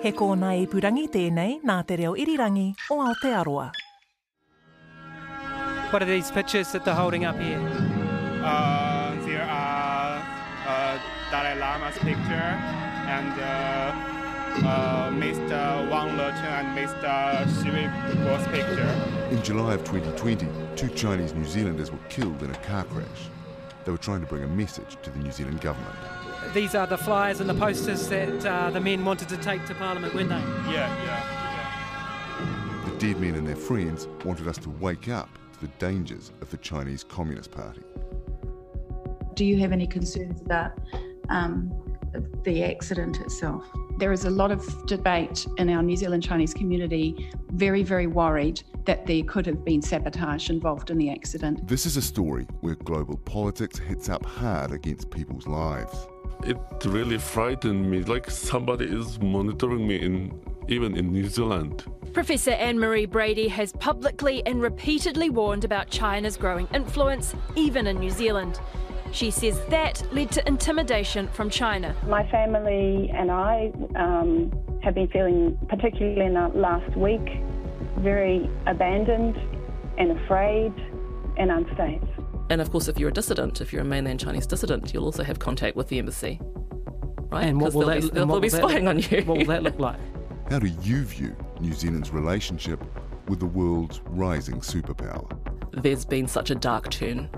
He kōna ipurangi tēnei nā te reo irirangi o Aotearoa. What are these pictures that they're holding up here? Uh, there are uh, Dalai Lama's picture and uh, uh, Mr. Wang Lechen and Mr. Xi Weibo's picture. In July of 2020, two Chinese New Zealanders were killed in a car crash. They were trying to bring a message to the New Zealand government. These are the flyers and the posters that uh, the men wanted to take to Parliament, weren't they? Yeah, yeah, The dead men and their friends wanted us to wake up to the dangers of the Chinese Communist Party. Do you have any concerns about um, the accident itself? There is a lot of debate in our New Zealand Chinese community, very, very worried that there could have been sabotage involved in the accident. This is a story where global politics hits up hard against people's lives. It really frightened me, like somebody is monitoring me in even in New Zealand. Professor Anne Marie Brady has publicly and repeatedly warned about China's growing influence, even in New Zealand. She says that led to intimidation from China. My family and I um, have been feeling, particularly in the last week, very abandoned and afraid and unsafe. And of course, if you're a dissident, if you're a mainland Chinese dissident, you'll also have contact with the embassy. Right? And what will they'll that, be, they'll, what they'll be will that spying look- on you. What will that look like? How do you view New Zealand's relationship with the world's rising superpower? There's been such a dark turn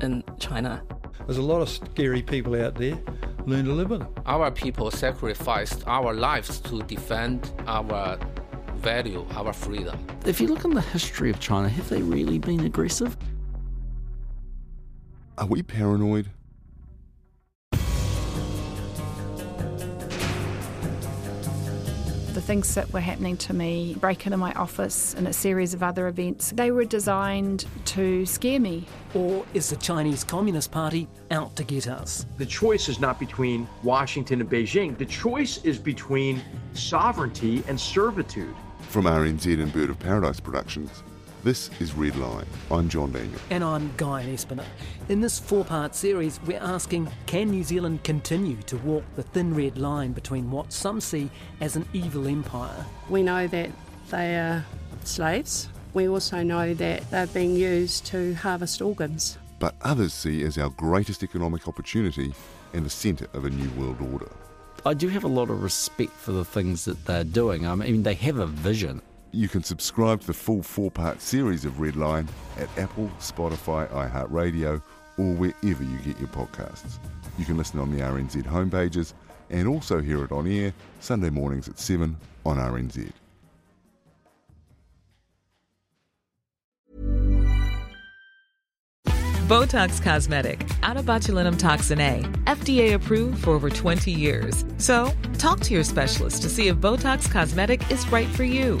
in China. There's a lot of scary people out there. Learn to live with them. Our people sacrificed our lives to defend our value, our freedom. If you look in the history of China, have they really been aggressive? Are we paranoid? The things that were happening to me, break into my office and a series of other events, they were designed to scare me. Or is the Chinese Communist Party out to get us? The choice is not between Washington and Beijing. The choice is between sovereignty and servitude. From RNZ and Bird of Paradise Productions, this is Red Line. I'm John Daniell. And I'm Guyon Espiner. In this four part series, we're asking can New Zealand continue to walk the thin red line between what some see as an evil empire? We know that they are slaves. We also know that they're being used to harvest organs. But others see as our greatest economic opportunity and the centre of a new world order. I do have a lot of respect for the things that they're doing. I mean, they have a vision. You can subscribe to the full four part series of Redline at Apple, Spotify, iHeartRadio, or wherever you get your podcasts. You can listen on the RNZ homepages and also hear it on air Sunday mornings at 7 on RNZ. Botox Cosmetic, onabotulinumtoxinA, FDA approved for over 20 years. So, talk to your specialist to see if Botox Cosmetic is right for you.